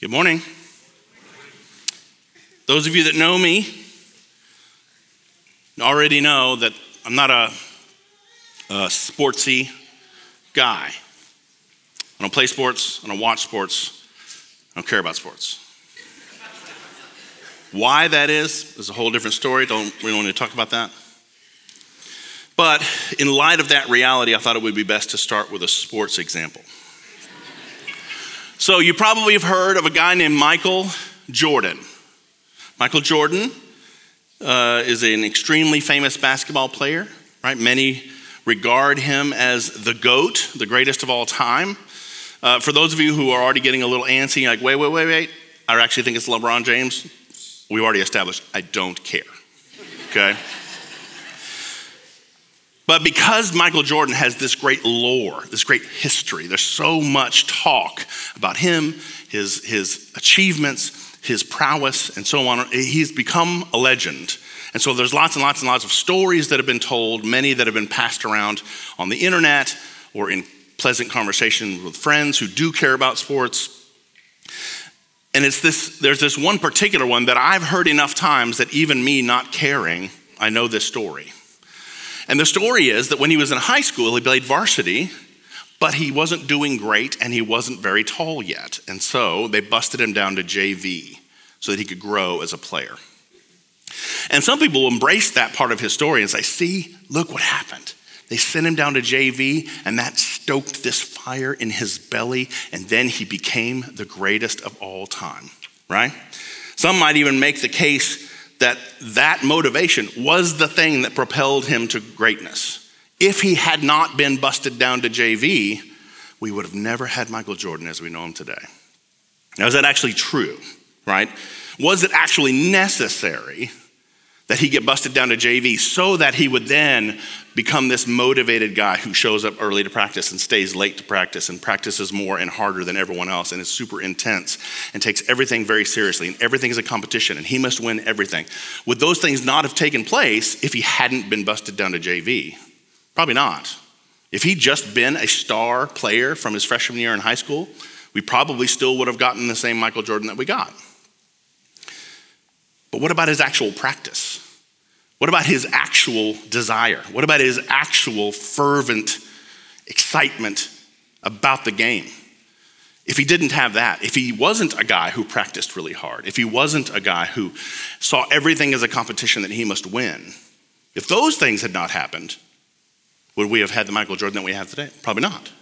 Good morning. Those of you that know me already know that I'm not a, a sportsy guy. I don't play sports, I don't watch sports, I don't care about sports. Why that is is a whole different story. Don't we don't want to talk about that. But in light of that reality, I thought it would be best to start with a sports example. So, you probably have heard of a guy named Michael Jordan. Michael Jordan uh, is an extremely famous basketball player, right? Many regard him as the GOAT, the greatest of all time. Uh, for those of you who are already getting a little antsy, like, wait, wait, wait, wait, I actually think it's LeBron James. We've already established I don't care, okay? But because Michael Jordan has this great lore, this great history, there's so much talk about him, his, his achievements, his prowess, and so on. He's become a legend. And so there's lots and lots and lots of stories that have been told, many that have been passed around on the internet or in pleasant conversation with friends who do care about sports. And it's this, there's this one particular one that I've heard enough times that even me not caring, I know this story. And the story is that when he was in high school, he played varsity, but he wasn't doing great and he wasn't very tall yet. And so they busted him down to JV so that he could grow as a player. And some people embrace that part of his story and say, see, look what happened. They sent him down to JV, and that stoked this fire in his belly, and then he became the greatest of all time, right? Some might even make the case that that motivation was the thing that propelled him to greatness. If he had not been busted down to JV, we would have never had Michael Jordan as we know him today. Now, is that actually true, right? Was it actually necessary that he get busted down to JV so that he would then become this motivated guy who shows up early to practice and stays late to practice and practices more and harder than everyone else and is super intense and takes everything very seriously and everything is a competition and he must win everything. Would those things not have taken place if he hadn't been busted down to JV? Probably not. If he'd just been a star player from his freshman year in high school, we probably still would have gotten the same Michael Jordan that we got. But what about his actual practice? What about his actual desire? What about his actual fervent excitement about the game? If he didn't have that, if he wasn't a guy who practiced really hard, if he wasn't a guy who saw everything as a competition that he must win, if those things had not happened, would we have had the Michael Jordan that we have today? Probably not.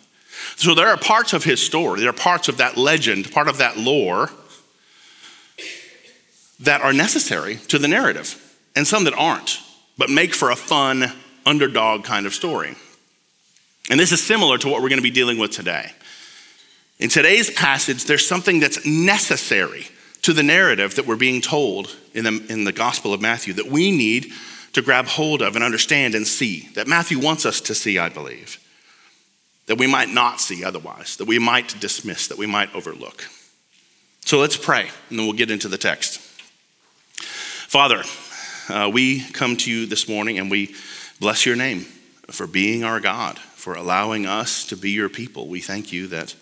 So there are parts of his story, there are parts of that legend, part of that lore that are necessary to the narrative and some that aren't, but make for a fun underdog kind of story. And this is similar to what we're going to be dealing with today. In today's passage, there's something that's necessary to the narrative that we're being told in the, in the Gospel of Matthew that we need to grab hold of and understand and see, that Matthew wants us to see, I believe, that we might not see otherwise, that we might dismiss, that we might overlook. So let's pray, and then we'll get into the text. Father, uh, we come to you this morning and we bless your name for being our God, for allowing us to be your people. We thank you that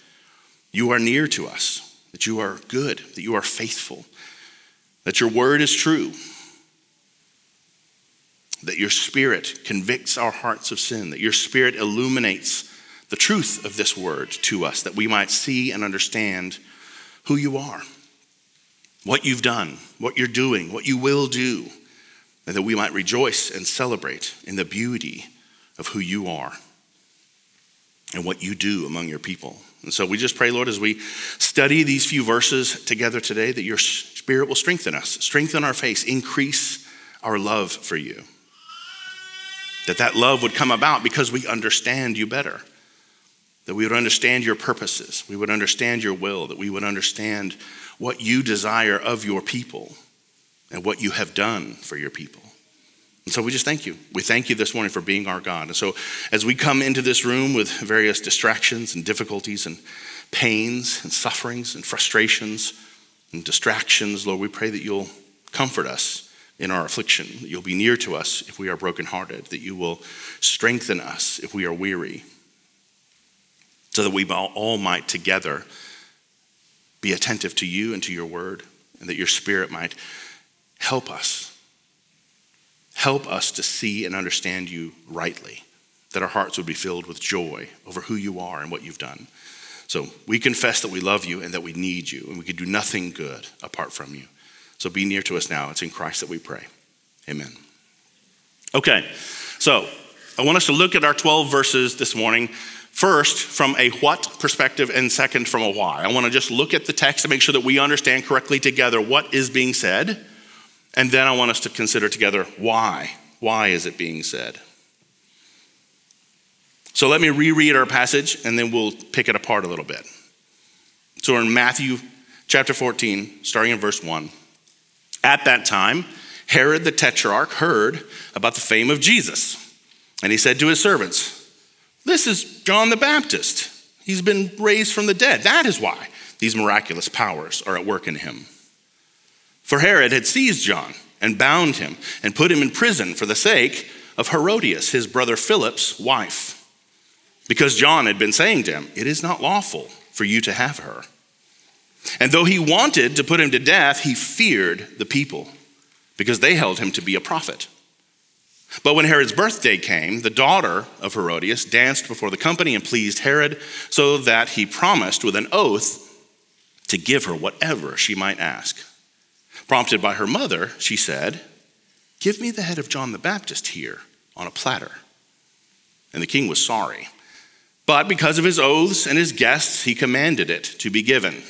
you are near to us, that you are good, that you are faithful, that your word is true, that your spirit convicts our hearts of sin, that your spirit illuminates the truth of this word to us, that we might see and understand who you are, what you've done, what you're doing, what you will do and that we might rejoice and celebrate in the beauty of who you are and what you do among your people. And so we just pray, Lord, as we study these few verses together today, that your spirit will strengthen us, strengthen our faith, increase our love for you. That that love would come about because we understand you better. That we would understand your purposes, we would understand your will, that we would understand what you desire of your people and what you have done for your people. And so we just thank you. We thank you this morning for being our God. And so as we come into this room with various distractions and difficulties and pains and sufferings and frustrations and distractions, Lord, we pray that you'll comfort us in our affliction, that you'll be near to us if we are brokenhearted, that you will strengthen us if we are weary, so that we all might together be attentive to you and to your word, and that your spirit might help us. Help us to see and understand you rightly, that our hearts would be filled with joy over who you are and what you've done. So we confess that we love you and that we need you, and we can do nothing good apart from you. So be near to us now. It's in Christ that we pray. Amen. Okay, so I want us to look at our 12 verses this morning. First, from a what perspective, and second, from a why. I want to just look at the text to make sure that we understand correctly together what is being said. And then I want us to consider together why. Why is it being said? So let me reread our passage and then we'll pick it apart a little bit. So we're in Matthew chapter 14, starting in verse 1. At that time, Herod the Tetrarch heard about the fame of Jesus. And he said to his servants, This is John the Baptist. He's been raised from the dead. That is why these miraculous powers are at work in him. For Herod had seized John and bound him and put him in prison for the sake of Herodias, his brother Philip's wife because John had been saying to him, It is not lawful for you to have her. And though he wanted to put him to death, he feared the people because they held him to be a prophet. But when Herod's birthday came, the daughter of Herodias danced before the company and pleased Herod, so that he promised with an oath to give her whatever she might ask. Prompted by her mother, she said, Give me the head of John the Baptist here on a platter. And the king was sorry. But because of his oaths and his guests, he commanded it to be given.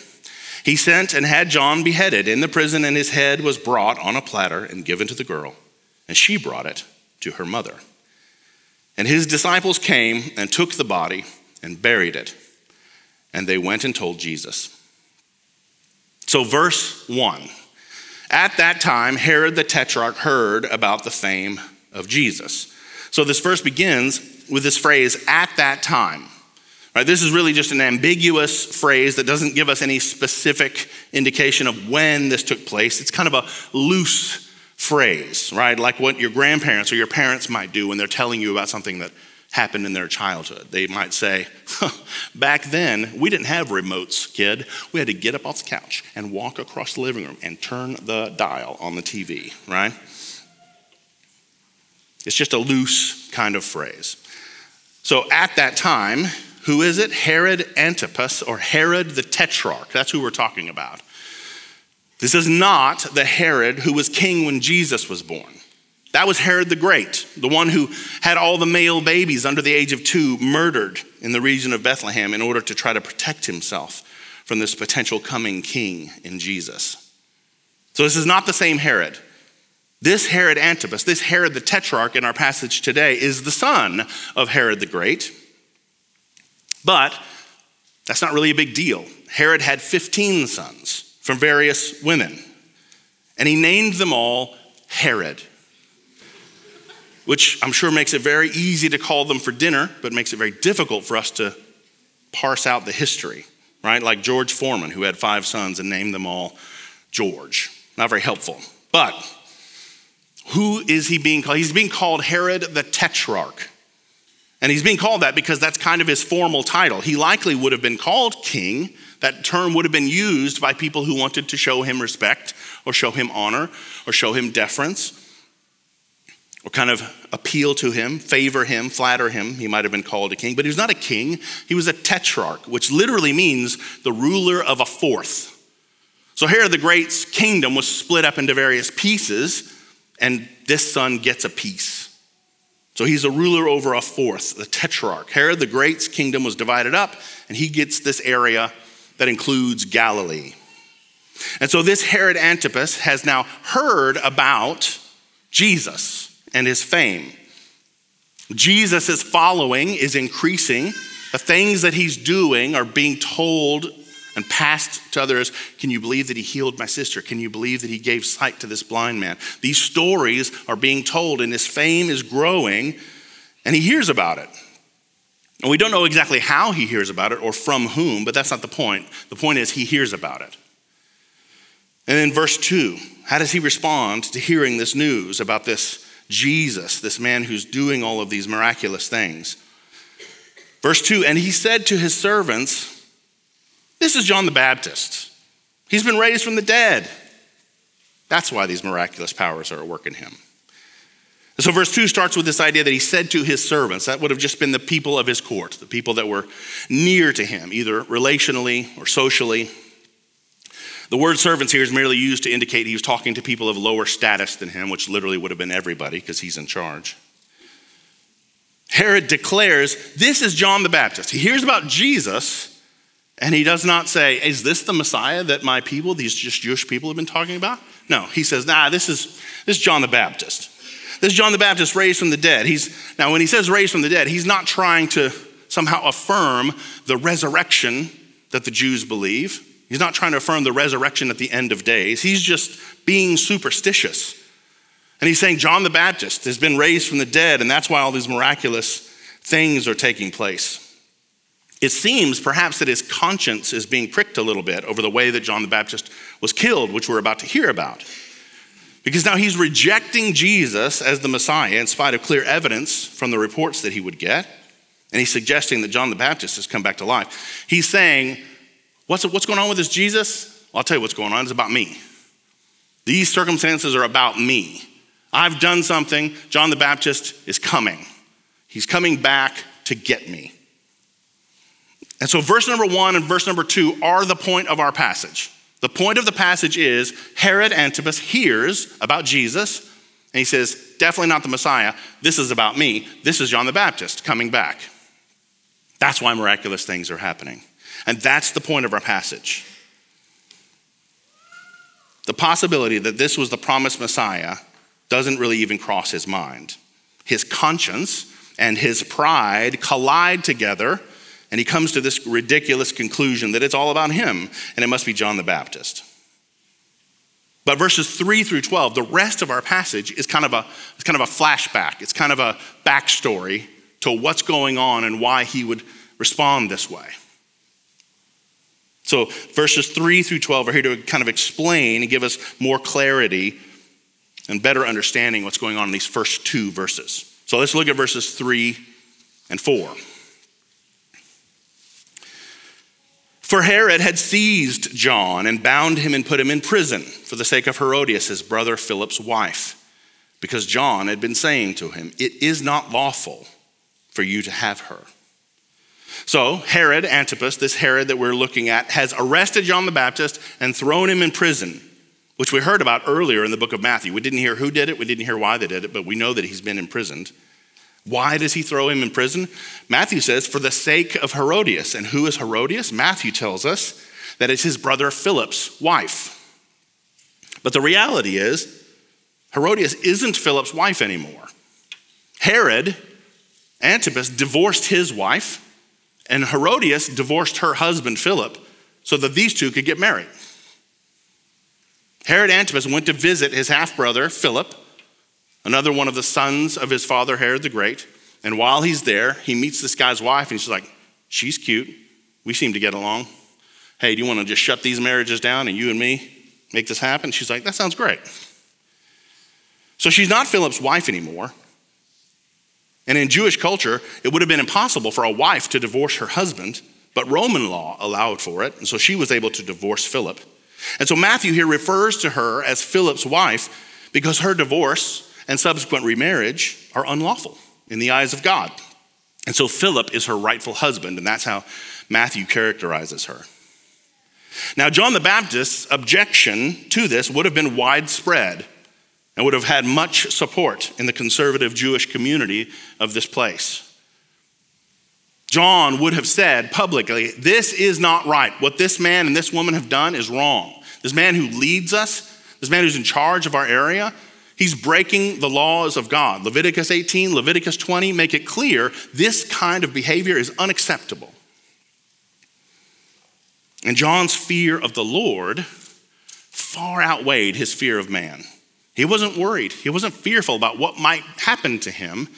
He sent and had John beheaded in the prison, and his head was brought on a platter and given to the girl, and she brought it to her mother. And his disciples came and took the body and buried it, and they went and told Jesus. So, verse 1 At that time, Herod the Tetrarch heard about the fame of Jesus. So, this verse begins with this phrase, at that time. Right, this is really just an ambiguous phrase that doesn't give us any specific indication of when this took place. It's kind of a loose phrase, right? Like what your grandparents or your parents might do when they're telling you about something that happened in their childhood. They might say, Back then, we didn't have remotes, kid. We had to get up off the couch and walk across the living room and turn the dial on the TV, right? It's just a loose kind of phrase. So at that time, who is it? Herod Antipas or Herod the Tetrarch. That's who we're talking about. This is not the Herod who was king when Jesus was born. That was Herod the Great, the one who had all the male babies under the age of two murdered in the region of Bethlehem in order to try to protect himself from this potential coming king in Jesus. So, this is not the same Herod. This Herod Antipas, this Herod the Tetrarch in our passage today, is the son of Herod the Great. But that's not really a big deal. Herod had 15 sons from various women, and he named them all Herod, which I'm sure makes it very easy to call them for dinner, but makes it very difficult for us to parse out the history, right? Like George Foreman, who had five sons and named them all George. Not very helpful. But who is he being called? He's being called Herod the Tetrarch. And he's being called that because that's kind of his formal title. He likely would have been called king. That term would have been used by people who wanted to show him respect or show him honor or show him deference or kind of appeal to him, favor him, flatter him. He might have been called a king, but he was not a king. He was a tetrarch, which literally means the ruler of a fourth. So Herod the Great's kingdom was split up into various pieces and this son gets a piece. So he's a ruler over a fourth, the tetrarch. Herod the Great's kingdom was divided up, and he gets this area that includes Galilee. And so this Herod Antipas has now heard about Jesus and his fame. Jesus' following is increasing. The things that he's doing are being told and passed to others. Can you believe that he healed my sister? Can you believe that he gave sight to this blind man? These stories are being told, and his fame is growing, and he hears about it. And we don't know exactly how he hears about it or from whom, but that's not the point. The point is, he hears about it. And in verse 2, how does he respond to hearing this news about this Jesus, this man who's doing all of these miraculous things? Verse 2 And he said to his servants, this is John the Baptist. He's been raised from the dead. That's why these miraculous powers are at work in him. So, verse 2 starts with this idea that he said to his servants, that would have just been the people of his court, the people that were near to him, either relationally or socially. The word servants here is merely used to indicate he was talking to people of lower status than him, which literally would have been everybody because he's in charge. Herod declares, This is John the Baptist. He hears about Jesus, and he does not say, Is this the Messiah that my people, these just Jewish people, have been talking about? No, he says, Nah, this is, this is John the Baptist. This is John the Baptist raised from the dead. He's, now, when he says raised from the dead, he's not trying to somehow affirm the resurrection that the Jews believe. He's not trying to affirm the resurrection at the end of days. He's just being superstitious. And he's saying John the Baptist has been raised from the dead, and that's why all these miraculous things are taking place. It seems perhaps that his conscience is being pricked a little bit over the way that John the Baptist was killed, which we're about to hear about. Because now he's rejecting Jesus as the Messiah in spite of clear evidence from the reports that he would get. And he's suggesting that John the Baptist has come back to life. He's saying, What's, what's going on with this Jesus? Well, I'll tell you what's going on. It's about me. These circumstances are about me. I've done something. John the Baptist is coming. He's coming back to get me. And so, verse number one and verse number two are the point of our passage. The point of the passage is Herod Antipas hears about Jesus, and he says, Definitely not the Messiah. This is about me. This is John the Baptist coming back. That's why miraculous things are happening. And that's the point of our passage. The possibility that this was the promised Messiah doesn't really even cross his mind. His conscience and his pride collide together, and he comes to this ridiculous conclusion that it's all about him, and it must be John the Baptist. But verses 3 through 12, the rest of our passage is kind of a, it's kind of a flashback. It's kind of a backstory to what's going on and why he would respond this way. So, verses 3 through 12 are here to kind of explain and give us more clarity and better understanding what's going on in these first two verses. So, let's look at verses 3 and 4. For Herod had seized John and bound him and put him in prison for the sake of Herodias, his brother Philip's wife, because John had been saying to him, It is not lawful for you to have her. So, Herod Antipas, this Herod that we're looking at, has arrested John the Baptist and thrown him in prison, which we heard about earlier in the book of Matthew. We didn't hear who did it, we didn't hear why they did it, but we know that he's been imprisoned. Why does he throw him in prison? Matthew says, for the sake of Herodias. And who is Herodias? Matthew tells us that it's his brother Philip's wife. But the reality is, Herodias isn't Philip's wife anymore. Herod, Antipas, divorced his wife and Herodias divorced her husband, Philip, so that these two could get married. Herod Antipas went to visit his half brother, Philip, another one of the sons of his father, Herod the Great. And while he's there, he meets this guy's wife, and she's like, She's cute. We seem to get along. Hey, do you want to just shut these marriages down and you and me make this happen? She's like, That sounds great. So she's not Philip's wife anymore. And in Jewish culture, it would have been impossible for a wife to divorce her husband, but Roman law allowed for it. And so she was able to divorce Philip. And so Matthew here refers to her as Philip's wife because her divorce and subsequent remarriage are unlawful in the eyes of God. And so Philip is her rightful husband, and that's how Matthew characterizes her. Now, John the Baptist's objection to this would have been widespread and would have had much support in the conservative Jewish community of this place. John would have said publicly, This is not right. What this man and this woman have done is wrong. This man who leads us, this man who's in charge of our area, he's breaking the laws of God. Leviticus 18, Leviticus 20 make it clear this kind of behavior is unacceptable. And John's fear of the Lord far outweighed his fear of man. He wasn't worried. He wasn't fearful about what might happen to him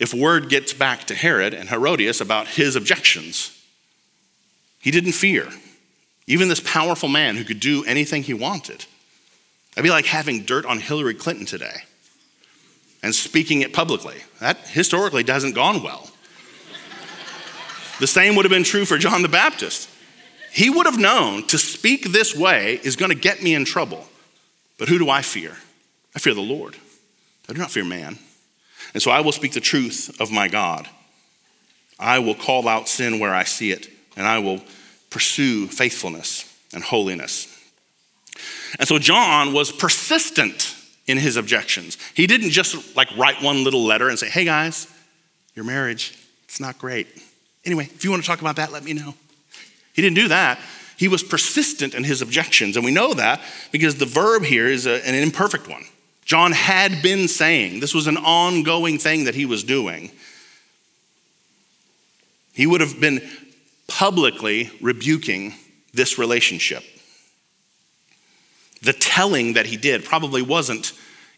if word gets back to Herod and Herodias about his objections. He didn't fear. Even this powerful man who could do anything he wanted. That'd be like having dirt on Hillary Clinton today and speaking it publicly. That historically hasn't gone well. the same would have been true for John the Baptist. He would have known to speak this way is going to get me in trouble. But who do I fear? I fear the Lord. I do not fear man. And so I will speak the truth of my God. I will call out sin where I see it, and I will pursue faithfulness and holiness. And so John was persistent in his objections. He didn't just like write one little letter and say, hey guys, your marriage, it's not great. Anyway, if you want to talk about that, let me know. He didn't do that. He was persistent in his objections. And we know that because the verb here is a, an imperfect one. John had been saying, this was an ongoing thing that he was doing. He would have been publicly rebuking this relationship. The telling that he did probably wasn't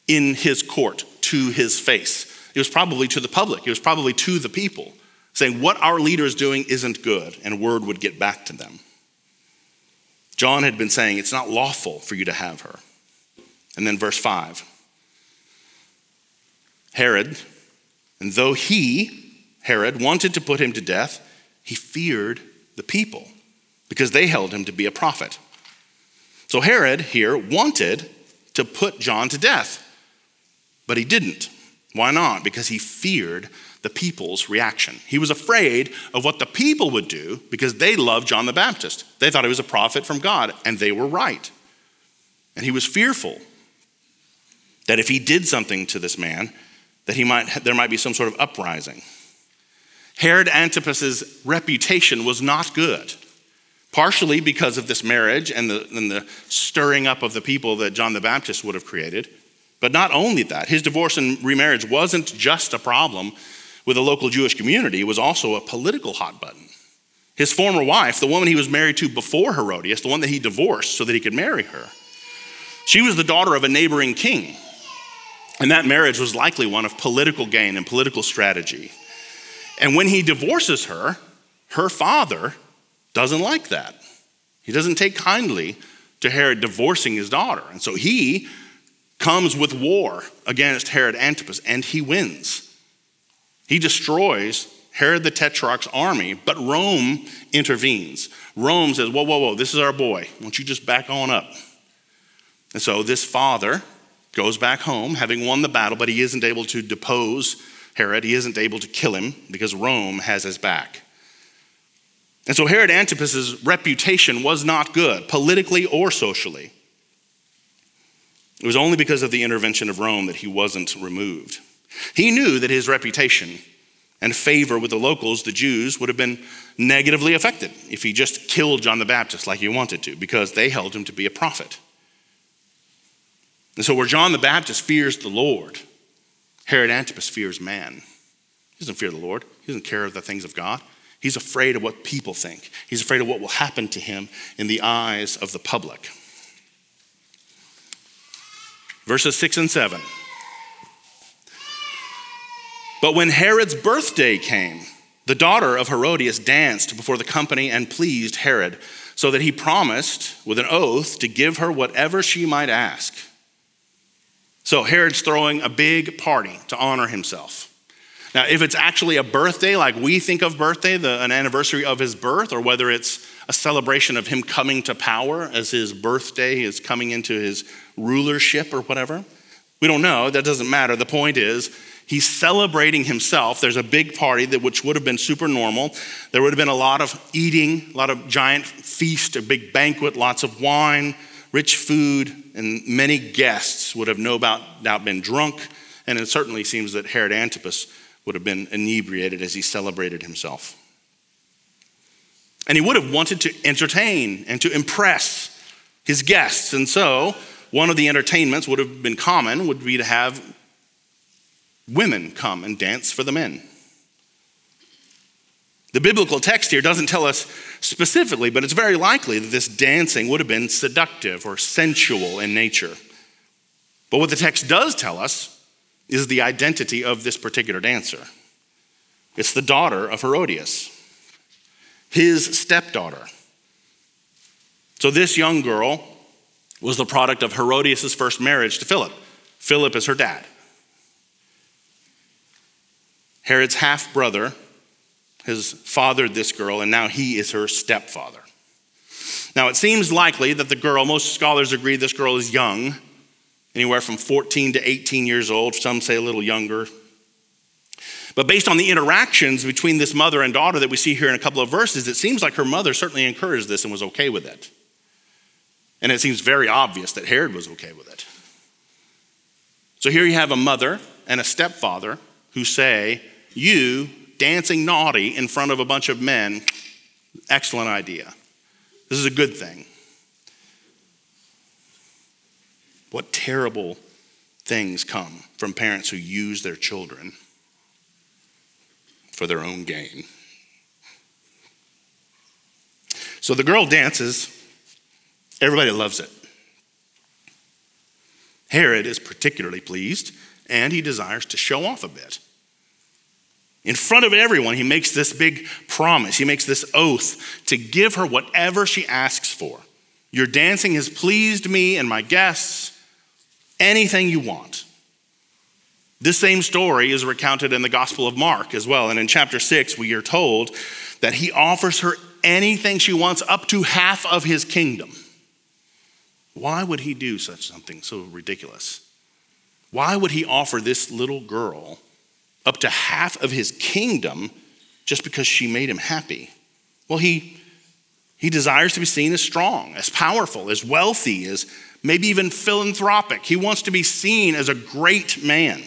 in his court to his face. It was probably to the public, it was probably to the people, saying, What our leader is doing isn't good, and word would get back to them. John had been saying, It's not lawful for you to have her. And then verse 5 Herod, and though he, Herod, wanted to put him to death, he feared the people because they held him to be a prophet. So Herod here wanted to put John to death, but he didn't. Why not? Because he feared the people's reaction. He was afraid of what the people would do because they loved John the Baptist. They thought he was a prophet from God, and they were right. And he was fearful that if he did something to this man, that he might, there might be some sort of uprising. Herod Antipas's reputation was not good, partially because of this marriage and the, and the stirring up of the people that John the Baptist would have created. But not only that, his divorce and remarriage wasn't just a problem with the local Jewish community, it was also a political hot button. His former wife, the woman he was married to before Herodias, the one that he divorced so that he could marry her, she was the daughter of a neighboring king. And that marriage was likely one of political gain and political strategy. And when he divorces her, her father doesn't like that. He doesn't take kindly to Herod divorcing his daughter. And so he comes with war against Herod Antipas and he wins. He destroys Herod the Tetrarch's army, but Rome intervenes. Rome says, Whoa, whoa, whoa, this is our boy. Won't you just back on up? And so this father goes back home, having won the battle, but he isn't able to depose Herod. He isn't able to kill him because Rome has his back. And so Herod Antipas's reputation was not good, politically or socially. It was only because of the intervention of Rome that he wasn't removed. He knew that his reputation and favor with the locals, the Jews, would have been negatively affected if he just killed John the Baptist like he wanted to, because they held him to be a prophet. And so, where John the Baptist fears the Lord, Herod Antipas fears man. He doesn't fear the Lord, he doesn't care of the things of God. He's afraid of what people think, he's afraid of what will happen to him in the eyes of the public. Verses 6 and 7. But when Herod's birthday came, the daughter of Herodias danced before the company and pleased Herod, so that he promised with an oath to give her whatever she might ask. So Herod's throwing a big party to honor himself. Now, if it's actually a birthday, like we think of birthday, the, an anniversary of his birth, or whether it's a celebration of him coming to power as his birthday is coming into his rulership or whatever, we don't know. That doesn't matter. The point is, he's celebrating himself. There's a big party that which would have been super normal. There would have been a lot of eating, a lot of giant feast, a big banquet, lots of wine, rich food, and many guests would have no doubt been drunk. And it certainly seems that Herod Antipas would have been inebriated as he celebrated himself. And he would have wanted to entertain and to impress his guests. And so, one of the entertainments would have been common would be to have women come and dance for the men. The biblical text here doesn't tell us specifically, but it's very likely that this dancing would have been seductive or sensual in nature. But what the text does tell us is the identity of this particular dancer it's the daughter of Herodias, his stepdaughter. So this young girl was the product of Herodias' first marriage to Philip. Philip is her dad. Herod's half brother has fathered this girl, and now he is her stepfather. Now, it seems likely that the girl, most scholars agree this girl is young, anywhere from 14 to 18 years old. Some say a little younger. But based on the interactions between this mother and daughter that we see here in a couple of verses, it seems like her mother certainly encouraged this and was okay with it. And it seems very obvious that Herod was okay with it. So here you have a mother and a stepfather who say, You dancing naughty in front of a bunch of men, excellent idea. This is a good thing. What terrible things come from parents who use their children for their own gain. So the girl dances, everybody loves it. Herod is particularly pleased, and he desires to show off a bit. In front of everyone, he makes this big promise. He makes this oath to give her whatever she asks for. Your dancing has pleased me and my guests. Anything you want. This same story is recounted in the Gospel of Mark as well. And in chapter 6, we are told that he offers her anything she wants, up to half of his kingdom. Why would he do such something so ridiculous? Why would he offer this little girl up to half of his kingdom just because she made him happy? Well, he, he desires to be seen as strong, as powerful, as wealthy, as maybe even philanthropic. He wants to be seen as a great man.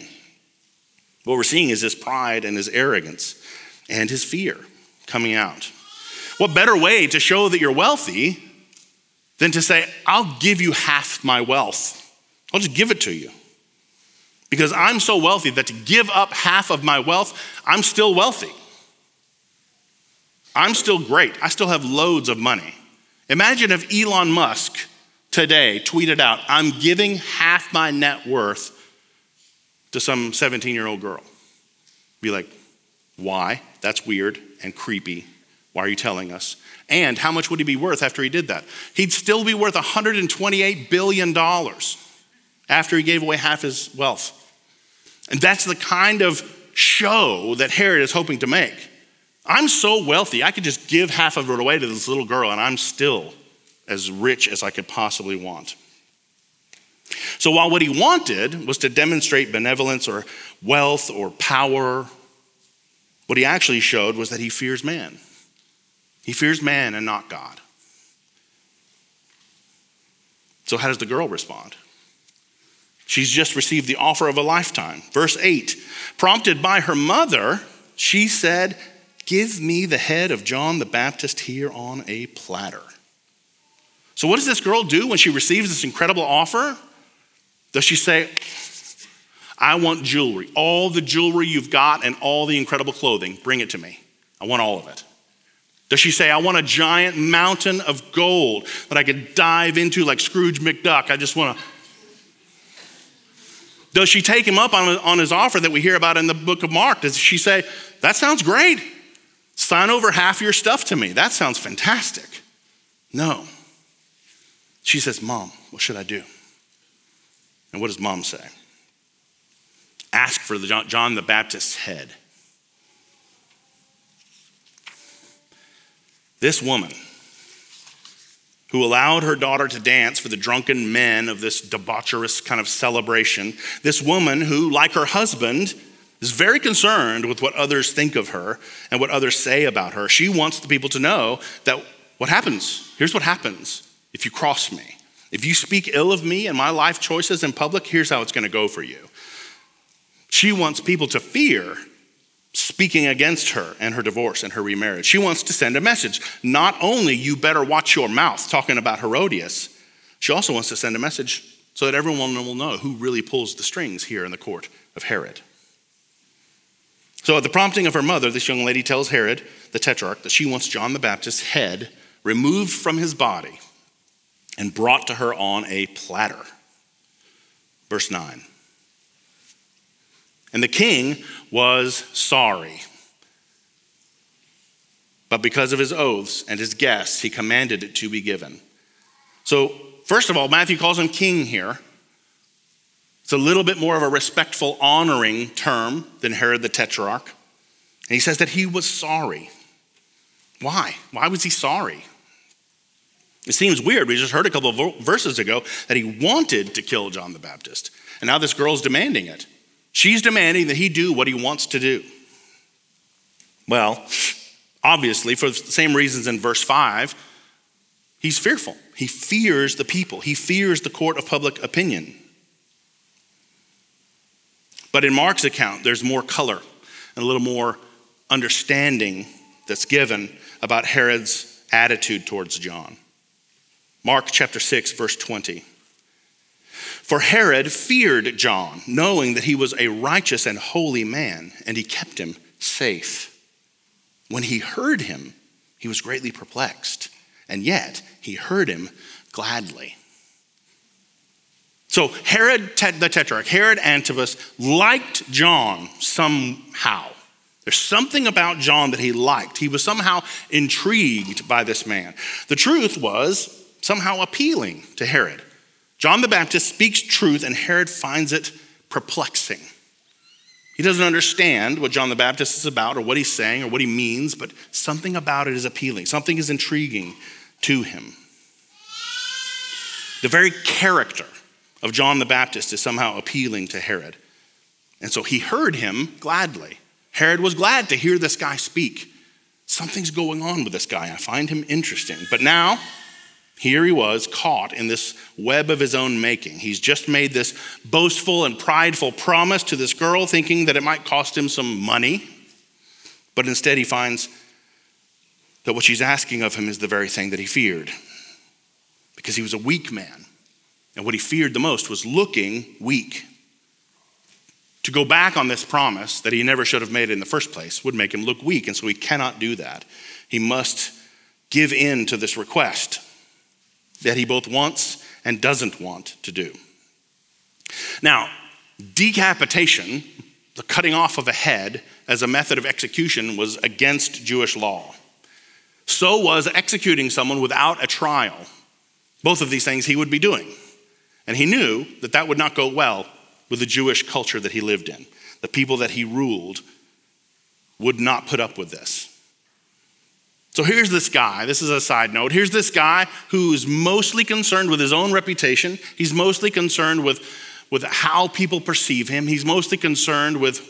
What we're seeing is his pride and his arrogance and his fear coming out. What better way to show that you're wealthy than to say, I'll give you half my wealth? I'll just give it to you. Because I'm so wealthy that to give up half of my wealth, I'm still wealthy. I'm still great. I still have loads of money. Imagine if Elon Musk today tweeted out, I'm giving half my net worth to some 17 year old girl. Be like, why? That's weird and creepy. Why are you telling us? And how much would he be worth after he did that? He'd still be worth $128 billion after he gave away half his wealth. And that's the kind of show that Herod is hoping to make. I'm so wealthy, I could just give half of it away to this little girl, and I'm still as rich as I could possibly want. So, while what he wanted was to demonstrate benevolence or wealth or power, what he actually showed was that he fears man. He fears man and not God. So, how does the girl respond? She's just received the offer of a lifetime. Verse 8 Prompted by her mother, she said, Give me the head of John the Baptist here on a platter. So, what does this girl do when she receives this incredible offer? Does she say, I want jewelry, all the jewelry you've got and all the incredible clothing, bring it to me. I want all of it. Does she say, I want a giant mountain of gold that I could dive into like Scrooge McDuck? I just want to does she take him up on, on his offer that we hear about in the book of Mark? Does she say, That sounds great. Sign over half your stuff to me. That sounds fantastic. No. She says, Mom, what should I do? And what does mom say? Ask for the John the Baptist's head. This woman who allowed her daughter to dance for the drunken men of this debaucherous kind of celebration. This woman who, like her husband, is very concerned with what others think of her and what others say about her. She wants the people to know that what happens, here's what happens if you cross me. If you speak ill of me and my life choices in public, here's how it's going to go for you. She wants people to fear speaking against her and her divorce and her remarriage. She wants to send a message. Not only you better watch your mouth talking about Herodias, she also wants to send a message so that everyone will know who really pulls the strings here in the court of Herod. So, at the prompting of her mother, this young lady tells Herod, the tetrarch, that she wants John the Baptist's head removed from his body and brought to her on a platter. Verse 9. And the king was sorry. But because of his oaths and his guests, he commanded it to be given. So, first of all, Matthew calls him king here. It's a little bit more of a respectful, honoring term than Herod the Tetrarch. And he says that he was sorry. Why? Why was he sorry? It seems weird. We just heard a couple of verses ago that he wanted to kill John the Baptist. And now this girl's demanding it. She's demanding that he do what he wants to do. Well, obviously, for the same reasons in verse 5, he's fearful. He fears the people, he fears the court of public opinion. But in Mark's account, there's more color and a little more understanding that's given about Herod's attitude towards John. Mark chapter 6, verse 20. For Herod feared John, knowing that he was a righteous and holy man, and he kept him safe. When he heard him, he was greatly perplexed, and yet he heard him gladly. So Herod the Tetrarch, Herod Antipas, liked John somehow. There's something about John that he liked. He was somehow intrigued by this man. The truth was somehow appealing to Herod. John the Baptist speaks truth, and Herod finds it perplexing. He doesn't understand what John the Baptist is about or what he's saying or what he means, but something about it is appealing. Something is intriguing to him. The very character of John the Baptist is somehow appealing to Herod. And so he heard him gladly. Herod was glad to hear this guy speak. Something's going on with this guy. I find him interesting. But now, here he was caught in this web of his own making. He's just made this boastful and prideful promise to this girl, thinking that it might cost him some money. But instead, he finds that what she's asking of him is the very thing that he feared. Because he was a weak man. And what he feared the most was looking weak. To go back on this promise that he never should have made in the first place would make him look weak, and so he cannot do that. He must give in to this request that he both wants and doesn't want to do. Now, decapitation, the cutting off of a head as a method of execution, was against Jewish law. So was executing someone without a trial. Both of these things he would be doing. And he knew that that would not go well with the Jewish culture that he lived in. The people that he ruled would not put up with this. So here's this guy, this is a side note. Here's this guy who's mostly concerned with his own reputation. He's mostly concerned with, with how people perceive him. He's mostly concerned with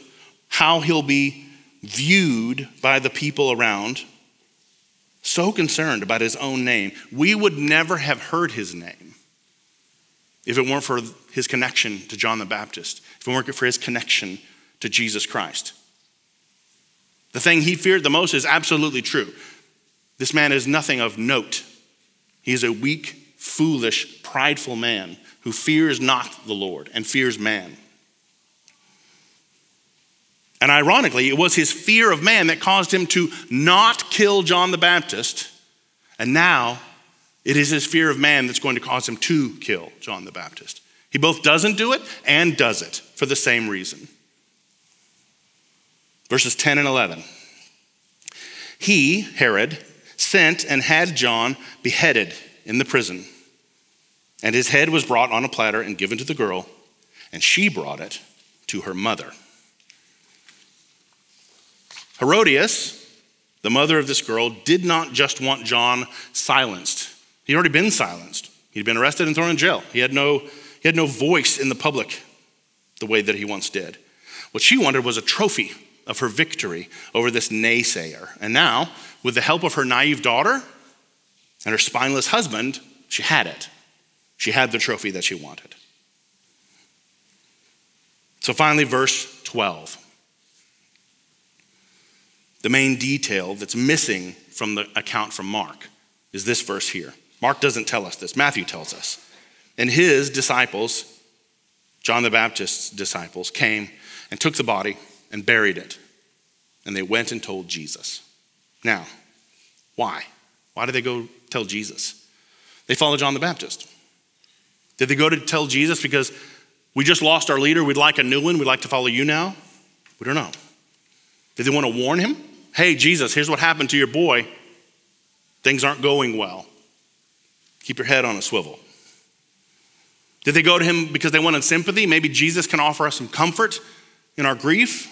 how he'll be viewed by the people around. So concerned about his own name. We would never have heard his name if it weren't for his connection to John the Baptist, if it weren't for his connection to Jesus Christ. The thing he feared the most is absolutely true. This man is nothing of note. He is a weak, foolish, prideful man who fears not the Lord and fears man. And ironically, it was his fear of man that caused him to not kill John the Baptist. And now it is his fear of man that's going to cause him to kill John the Baptist. He both doesn't do it and does it for the same reason. Verses 10 and 11. He, Herod, sent and had John beheaded in the prison. And his head was brought on a platter and given to the girl, and she brought it to her mother. Herodias, the mother of this girl, did not just want John silenced. He'd already been silenced. He'd been arrested and thrown in jail. He had no, he had no voice in the public the way that he once did. What she wanted was a trophy of her victory over this naysayer. And now, with the help of her naive daughter and her spineless husband, she had it. She had the trophy that she wanted. So finally, verse 12. The main detail that's missing from the account from Mark is this verse here. Mark doesn't tell us this, Matthew tells us. And his disciples, John the Baptist's disciples, came and took the body and buried it. And they went and told Jesus. Now, why? Why did they go tell Jesus? They followed John the Baptist. Did they go to tell Jesus because we just lost our leader, we'd like a new one, we'd like to follow you now? We don't know. Did they want to warn him? Hey, Jesus, here's what happened to your boy. Things aren't going well. Keep your head on a swivel. Did they go to him because they wanted sympathy? Maybe Jesus can offer us some comfort in our grief.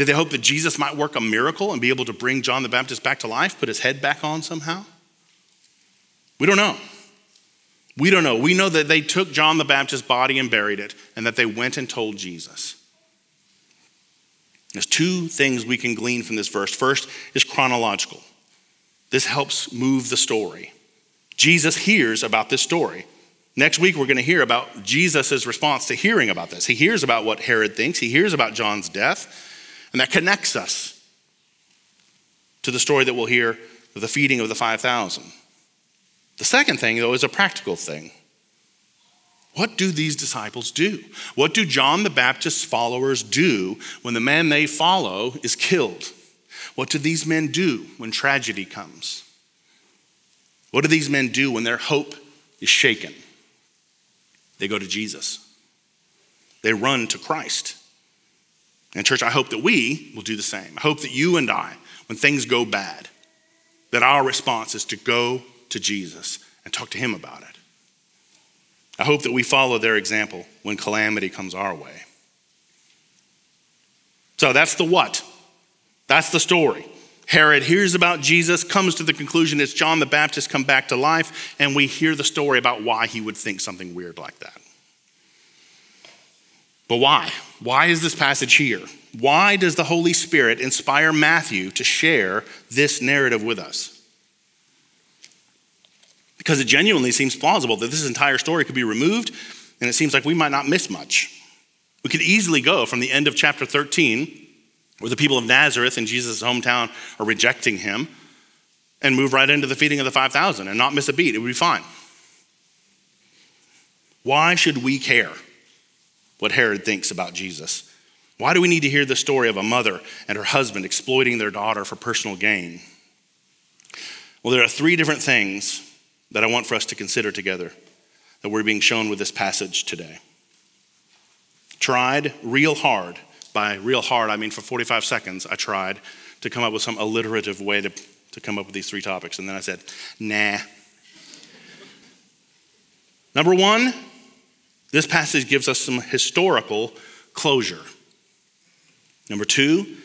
Did they hope that Jesus might work a miracle and be able to bring John the Baptist back to life, put his head back on somehow? We don't know. We don't know. We know that they took John the Baptist's body and buried it, and that they went and told Jesus. There's two things we can glean from this verse. First is chronological. This helps move the story. Jesus hears about this story. Next week, we're going to hear about Jesus' response to hearing about this. He hears about what Herod thinks, he hears about John's death, and that connects us to the story that we'll hear of the feeding of the 5,000. The second thing, though, is a practical thing. What do these disciples do? What do John the Baptist's followers do when the man they follow is killed? What do these men do when tragedy comes? What do these men do when their hope is shaken? They go to Jesus. They run to Christ. And, church, I hope that we will do the same. I hope that you and I, when things go bad, that our response is to go to Jesus and talk to Him about it. I hope that we follow their example when calamity comes our way. So that's the what. That's the story. Herod hears about Jesus, comes to the conclusion it's John the Baptist come back to life, and we hear the story about why he would think something weird like that. But why? Why is this passage here? Why does the Holy Spirit inspire Matthew to share this narrative with us? because it genuinely seems plausible that this entire story could be removed, and it seems like we might not miss much. We could easily go from the end of chapter 13, where the people of Nazareth in Jesus' hometown are rejecting him, and move right into the feeding of the 5,000 and not miss a beat. It would be fine. Why should we care what Herod thinks about Jesus? Why do we need to hear the story of a mother and her husband exploiting their daughter for personal gain? Well, there are three different things that I want for us to consider together that we're being shown with this passage today. Tried real hard. By real hard, I mean for 45 seconds, I tried to come up with some alliterative way to, to come up with these three topics. And then I said, nah. Number one, this passage gives us some historical closure. Number two,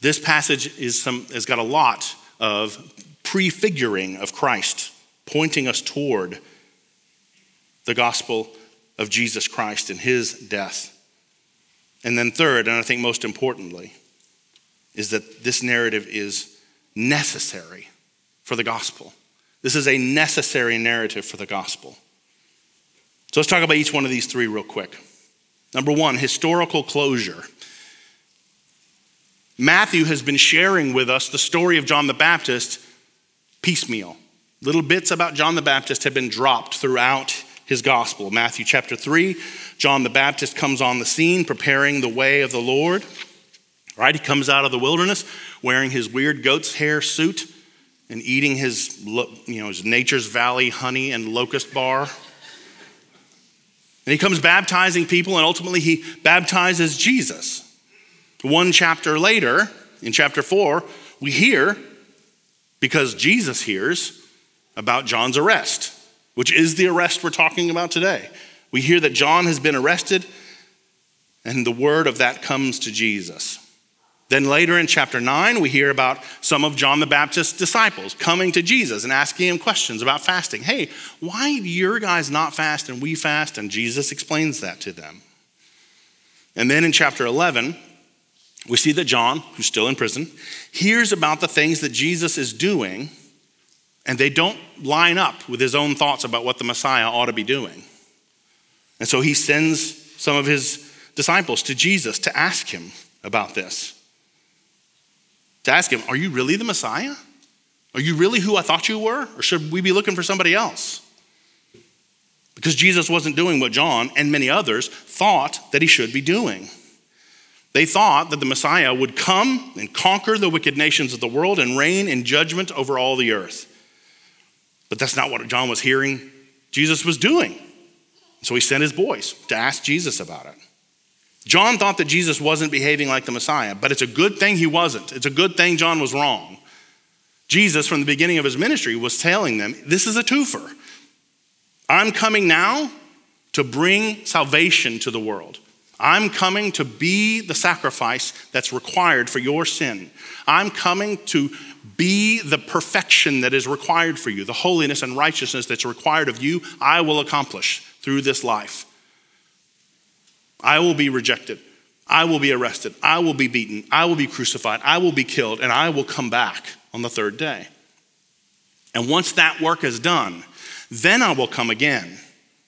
this passage is some, has got a lot of prefiguring of Christ pointing us toward the gospel of Jesus Christ and his death. And then, third, and I think most importantly, is that this narrative is necessary for the gospel. This is a necessary narrative for the gospel. So let's talk about each one of these three real quick. Number one, historical closure. Matthew has been sharing with us the story of John the Baptist piecemeal. Little bits about John the Baptist have been dropped throughout his gospel. Matthew chapter 3, John the Baptist comes on the scene preparing the way of the Lord. Right? He comes out of the wilderness wearing his weird goat's hair suit and eating his, you know, his Nature's Valley honey and locust bar. And he comes baptizing people, and ultimately he baptizes Jesus. One chapter later, in chapter 4, we hear, because Jesus hears, about John's arrest, which is the arrest we're talking about today. We hear that John has been arrested, and the word of that comes to Jesus. Then later in chapter 9, we hear about some of John the Baptist's disciples coming to Jesus and asking him questions about fasting. Hey, why do your guys not fast and we fast? And Jesus explains that to them. And then in chapter 11, we see that John, who's still in prison, hears about the things that Jesus is doing and they don't line up with his own thoughts about what the Messiah ought to be doing. And so he sends some of his disciples to Jesus to ask him about this. To ask him, Are you really the Messiah? Are you really who I thought you were? Or should we be looking for somebody else? Because Jesus wasn't doing what John and many others thought that he should be doing. They thought that the Messiah would come and conquer the wicked nations of the world and reign in judgment over all the earth. But that's not what John was hearing Jesus was doing. So he sent his boys to ask Jesus about it. John thought that Jesus wasn't behaving like the Messiah, but it's a good thing he wasn't. It's a good thing John was wrong. Jesus, from the beginning of his ministry, was telling them this is a twofer. I'm coming now to bring salvation to the world. I'm coming to be the sacrifice that's required for your sin. I'm coming to be the perfection that is required for you, the holiness and righteousness that's required of you, I will accomplish through this life. I will be rejected. I will be arrested. I will be beaten. I will be crucified. I will be killed, and I will come back on the third day. And once that work is done, then I will come again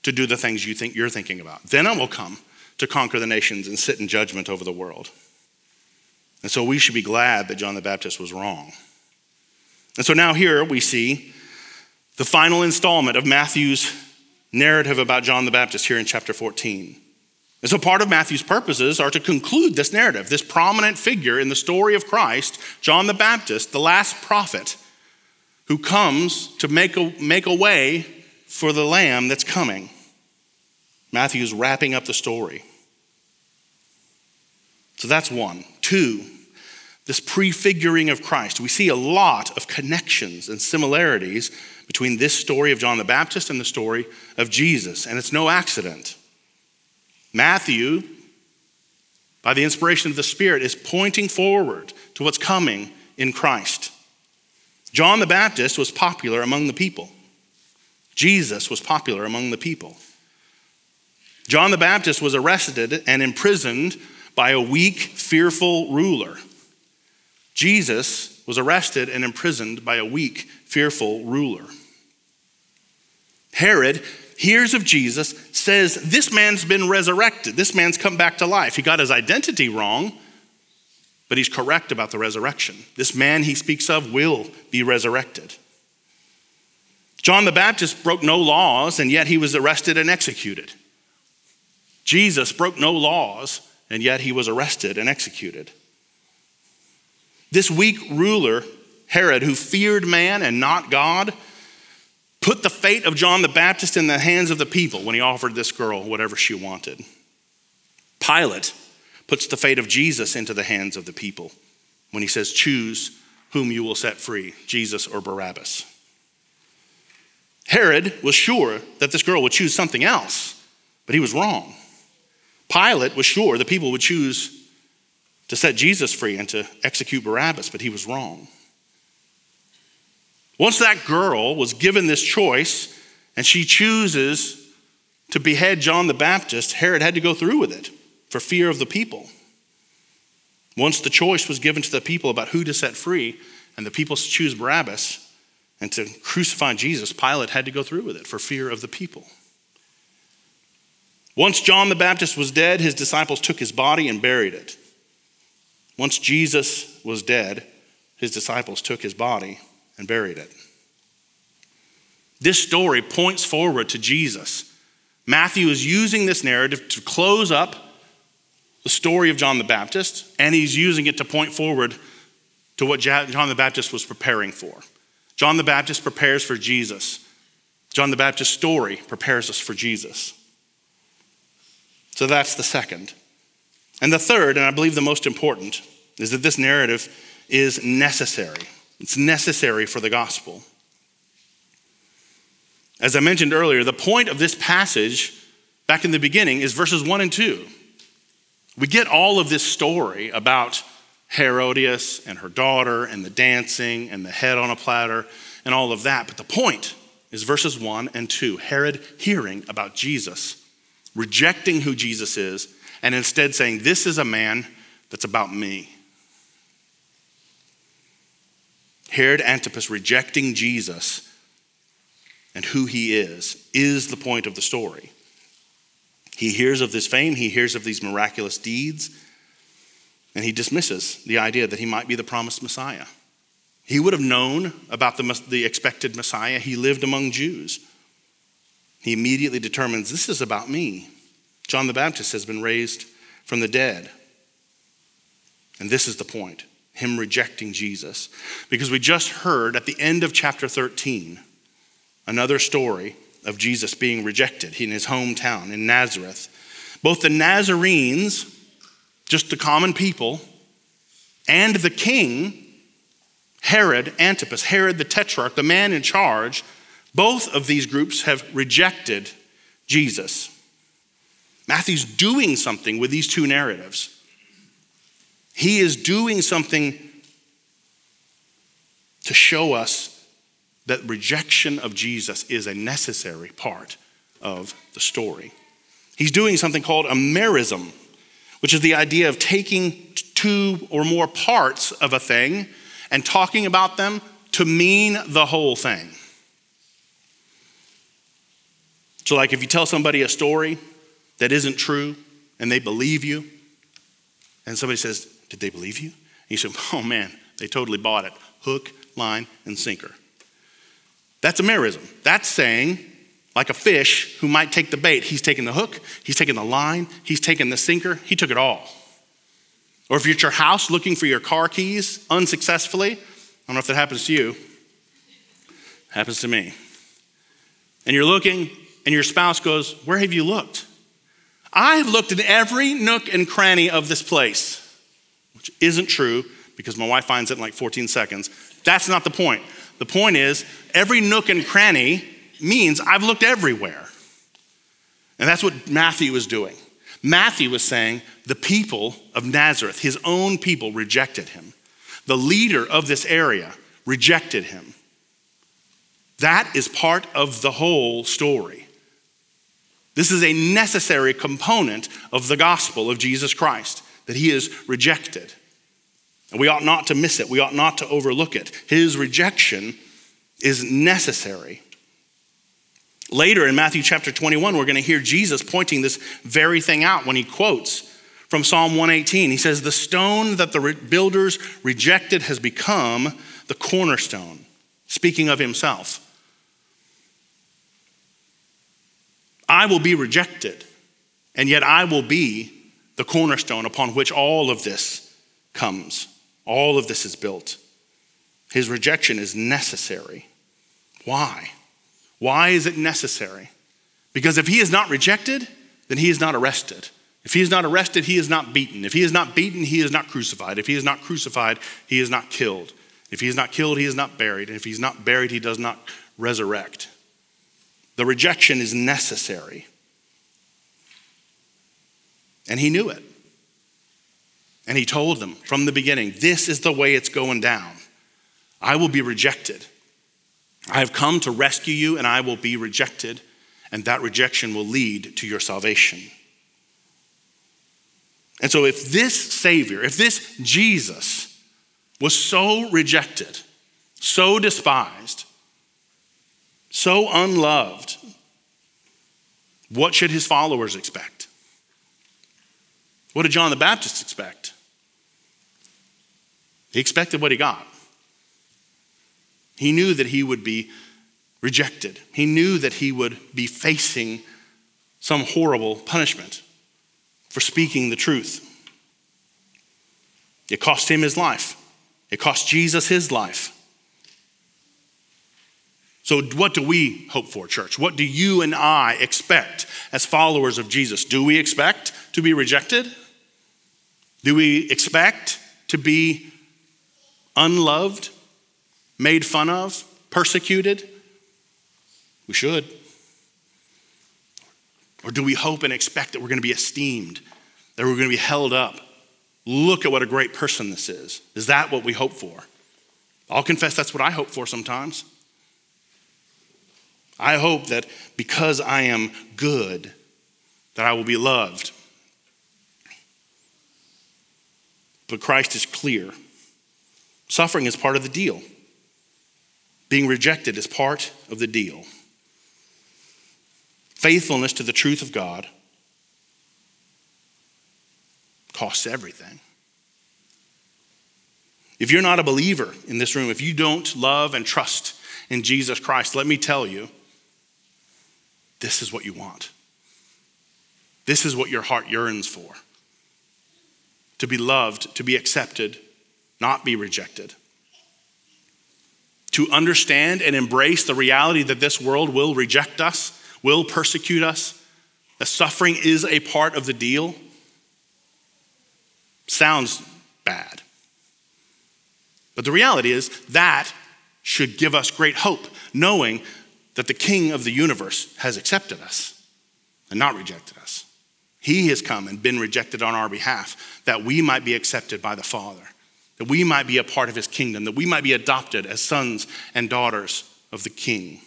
to do the things you think you're thinking about. Then I will come to conquer the nations and sit in judgment over the world. And so we should be glad that John the Baptist was wrong. And so now here we see the final installment of Matthew's narrative about John the Baptist here in chapter 14. And so part of Matthew's purposes are to conclude this narrative, this prominent figure in the story of Christ, John the Baptist, the last prophet who comes to make a, make a way for the lamb that's coming. Matthew's wrapping up the story. So that's one. Two, this prefiguring of Christ. We see a lot of connections and similarities between this story of John the Baptist and the story of Jesus, and it's no accident. Matthew, by the inspiration of the Spirit, is pointing forward to what's coming in Christ. John the Baptist was popular among the people. Jesus was popular among the people. John the Baptist was arrested and imprisoned by a weak, fearful ruler. Jesus was arrested and imprisoned by a weak, fearful ruler. Herod hears of Jesus, says, This man's been resurrected. This man's come back to life. He got his identity wrong, but he's correct about the resurrection. This man he speaks of will be resurrected. John the Baptist broke no laws, and yet he was arrested and executed. Jesus broke no laws, and yet he was arrested and executed. This weak ruler, Herod, who feared man and not God, put the fate of John the Baptist in the hands of the people when he offered this girl whatever she wanted. Pilate puts the fate of Jesus into the hands of the people when he says, Choose whom you will set free, Jesus or Barabbas. Herod was sure that this girl would choose something else, but he was wrong. Pilate was sure the people would choose to set Jesus free and to execute Barabbas, but he was wrong. Once that girl was given this choice and she chooses to behead John the Baptist, Herod had to go through with it for fear of the people. Once the choice was given to the people about who to set free, and the people choose Barabbas and to crucify Jesus, Pilate had to go through with it for fear of the people. Once John the Baptist was dead, his disciples took his body and buried it. Once Jesus was dead, his disciples took his body and buried it. This story points forward to Jesus. Matthew is using this narrative to close up the story of John the Baptist, and he's using it to point forward to what John the Baptist was preparing for. John the Baptist prepares for Jesus. John the Baptist's story prepares us for Jesus. So that's the second. And the third, and I believe the most important, is that this narrative is necessary. It's necessary for the gospel. As I mentioned earlier, the point of this passage back in the beginning is verses 1 and 2. We get all of this story about Herodias and her daughter and the dancing and the head on a platter and all of that. But the point is verses 1 and 2. Herod hearing about Jesus, rejecting who Jesus is, and instead saying, This is a man that's about me. Herod Antipas rejecting Jesus and who he is is the point of the story. He hears of this fame, he hears of these miraculous deeds, and he dismisses the idea that he might be the promised Messiah. He would have known about the, the expected Messiah. He lived among Jews. He immediately determines this is about me. John the Baptist has been raised from the dead. And this is the point him rejecting Jesus. Because we just heard at the end of chapter 13 another story of Jesus being rejected in his hometown in Nazareth. Both the Nazarenes, just the common people, and the king, Herod Antipas, Herod the Tetrarch, the man in charge, both of these groups have rejected Jesus. Matthew's doing something with these two narratives. He is doing something to show us that rejection of Jesus is a necessary part of the story. He's doing something called a merism, which is the idea of taking two or more parts of a thing and talking about them to mean the whole thing. So, like if you tell somebody a story that isn't true and they believe you, and somebody says, Did they believe you? You say, Oh man, they totally bought it. Hook, line, and sinker. That's a merism. That's saying, like a fish who might take the bait, he's taking the hook, he's taking the line, he's taking the sinker, he took it all. Or if you're at your house looking for your car keys unsuccessfully, I don't know if that happens to you, happens to me. And you're looking, and your spouse goes, Where have you looked? I have looked in every nook and cranny of this place, which isn't true because my wife finds it in like 14 seconds. That's not the point. The point is, every nook and cranny means I've looked everywhere. And that's what Matthew was doing. Matthew was saying the people of Nazareth, his own people, rejected him. The leader of this area rejected him. That is part of the whole story. This is a necessary component of the gospel of Jesus Christ, that he is rejected. And we ought not to miss it, we ought not to overlook it. His rejection is necessary. Later in Matthew chapter 21, we're going to hear Jesus pointing this very thing out when he quotes from Psalm 118. He says, The stone that the builders rejected has become the cornerstone, speaking of himself. I will be rejected, and yet I will be the cornerstone upon which all of this comes. All of this is built. His rejection is necessary. Why? Why is it necessary? Because if he is not rejected, then he is not arrested. If he is not arrested, he is not beaten. If he is not beaten, he is not crucified. If he is not crucified, he is not killed. If he is not killed, he is not buried. And if he's not buried, he does not resurrect. The rejection is necessary. And he knew it. And he told them from the beginning this is the way it's going down. I will be rejected. I have come to rescue you, and I will be rejected, and that rejection will lead to your salvation. And so, if this Savior, if this Jesus was so rejected, so despised, so unloved, what should his followers expect? What did John the Baptist expect? He expected what he got. He knew that he would be rejected. He knew that he would be facing some horrible punishment for speaking the truth. It cost him his life, it cost Jesus his life. So, what do we hope for, church? What do you and I expect as followers of Jesus? Do we expect to be rejected? Do we expect to be unloved? made fun of, persecuted? We should. Or do we hope and expect that we're going to be esteemed, that we're going to be held up? Look at what a great person this is. Is that what we hope for? I'll confess that's what I hope for sometimes. I hope that because I am good, that I will be loved. But Christ is clear. Suffering is part of the deal. Being rejected is part of the deal. Faithfulness to the truth of God costs everything. If you're not a believer in this room, if you don't love and trust in Jesus Christ, let me tell you this is what you want. This is what your heart yearns for to be loved, to be accepted, not be rejected to understand and embrace the reality that this world will reject us, will persecute us, that suffering is a part of the deal, sounds bad. But the reality is that should give us great hope, knowing that the King of the universe has accepted us and not rejected us. He has come and been rejected on our behalf that we might be accepted by the Father. that we might be a part of his kingdom, that we might be adopted as sons and daughters of the king.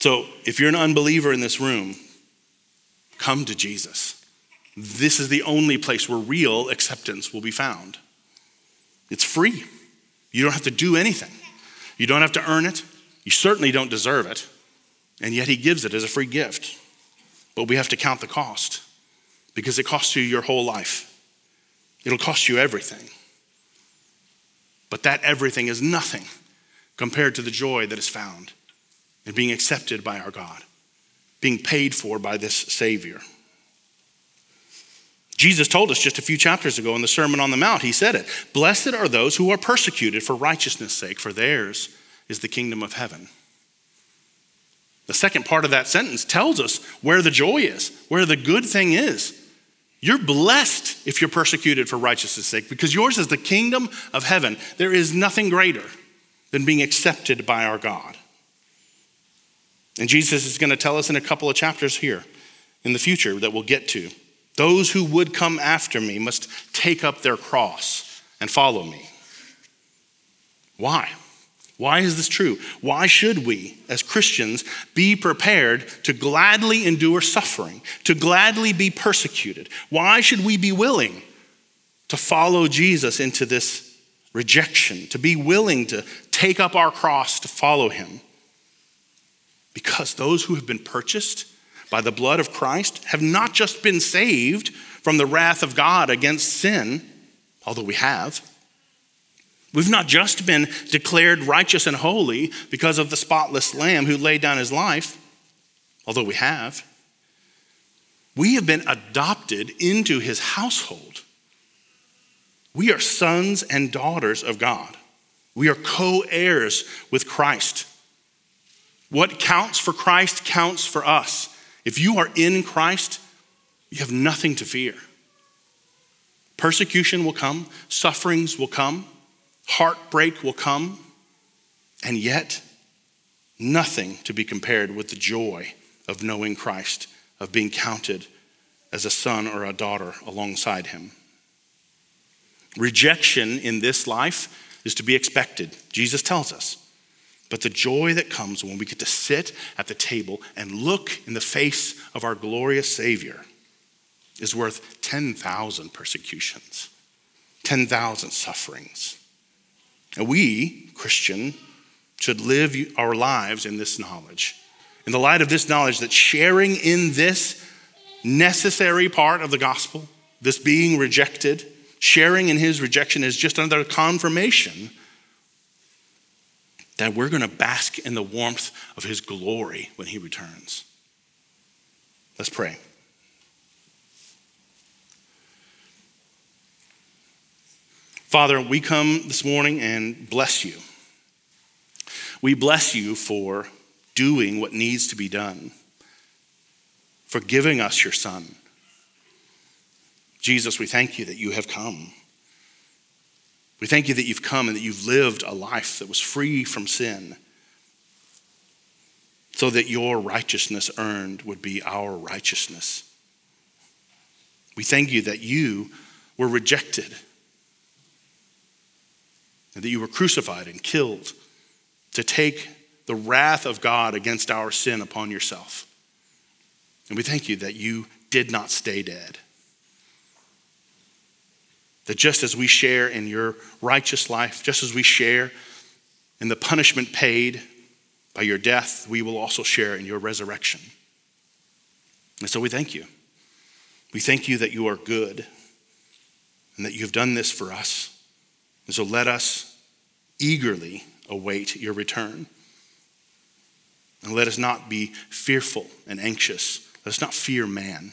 So, if you're an unbeliever in this room, come to Jesus. This is the only place where real acceptance will be found. It's free. You don't have to do anything. You don't have to earn it. You certainly don't deserve it. And yet, He gives it as a free gift. But we have to count the cost because it costs you your whole life. It'll cost you everything. But that everything is nothing compared to the joy that is found in being accepted by our God, being paid for by this Savior. Jesus told us just a few chapters ago in the Sermon on the Mount, he said it Blessed are those who are persecuted for righteousness' sake, for theirs is the kingdom of heaven. The second part of that sentence tells us where the joy is, where the good thing is. You're blessed if you're persecuted for righteousness' sake because yours is the kingdom of heaven. There is nothing greater than being accepted by our God. And Jesus is going to tell us in a couple of chapters here in the future that we'll get to. Those who would come after me must take up their cross and follow me. Why? Why is this true? Why should we, as Christians, be prepared to gladly endure suffering, to gladly be persecuted? Why should we be willing to follow Jesus into this rejection, to be willing to take up our cross to follow him? Because those who have been purchased by the blood of Christ have not just been saved from the wrath of God against sin, although we have We've not just been declared righteous and holy because of the spotless Lamb who laid down his life, although we have. We have been adopted into his household. We are sons and daughters of God. We are co heirs with Christ. What counts for Christ counts for us. If you are in Christ, you have nothing to fear. Persecution will come, sufferings will come. Heartbreak will come, and yet nothing to be compared with the joy of knowing Christ, of being counted as a son or a daughter alongside him. Rejection in this life is to be expected, Jesus tells us. But the joy that comes when we get to sit at the table and look in the face of our glorious Savior is worth 10,000 persecutions, 10,000 sufferings. And we, Christian, should live our lives in this knowledge. In the light of this knowledge, that sharing in this necessary part of the gospel, this being rejected, sharing in his rejection is just another confirmation that we're going to bask in the warmth of his glory when he returns. Let's pray. Father, we come this morning and bless you. We bless you for doing what needs to be done, for giving us your Son. Jesus, we thank you that you have come. We thank you that you've come and that you've lived a life that was free from sin so that your righteousness earned would be our righteousness. We thank you that you were rejected and that you were crucified and killed to take the wrath of God against our sin upon yourself. And we thank you that you did not stay dead. That just as we share in your righteous life, just as we share in the punishment paid by your death, we will also share in your resurrection. And so we thank you. We thank you that you are good and that you've done this for us. And so let us eagerly await your return. And let us not be fearful and anxious. Let us not fear man,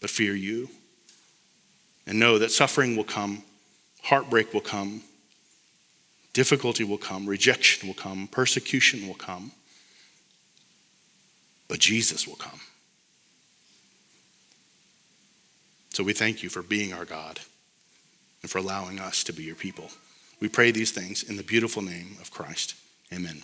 but fear you. And know that suffering will come, heartbreak will come, difficulty will come, rejection will come, persecution will come. But Jesus will come. So we thank you for being our God and for allowing us to be your people. We pray these things in the beautiful name of Christ. Amen.